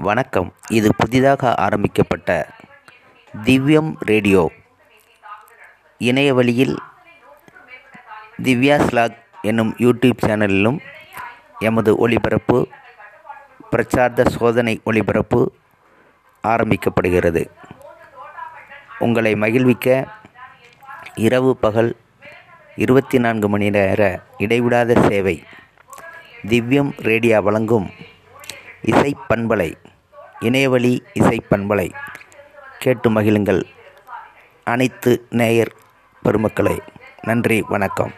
வணக்கம். இது புதிதாக ஆரம்பிக்கப்பட்ட திவ்யம் ரேடியோ. இணைய வழியில் திவ்யா ஸ்லாக் என்னும் யூடியூப் சேனலிலும் எமது ஒளிபரப்பு பிரச்சார்த்த சோதனை ஒளிபரப்பு ஆரம்பிக்கப்படுகிறது. உங்களை மகிழ்விக்க இரவு பகல் இருபத்தி நான்கு மணி நேர இடைவிடாத சேவை திவ்யம் ரேடியா வழங்கும் இசை பண்பலை இணையவழி இசை பண்பலை கேட்டு மகிழுங்கள் அனைத்து நேயர் பெருமக்களே. நன்றி வணக்கம்.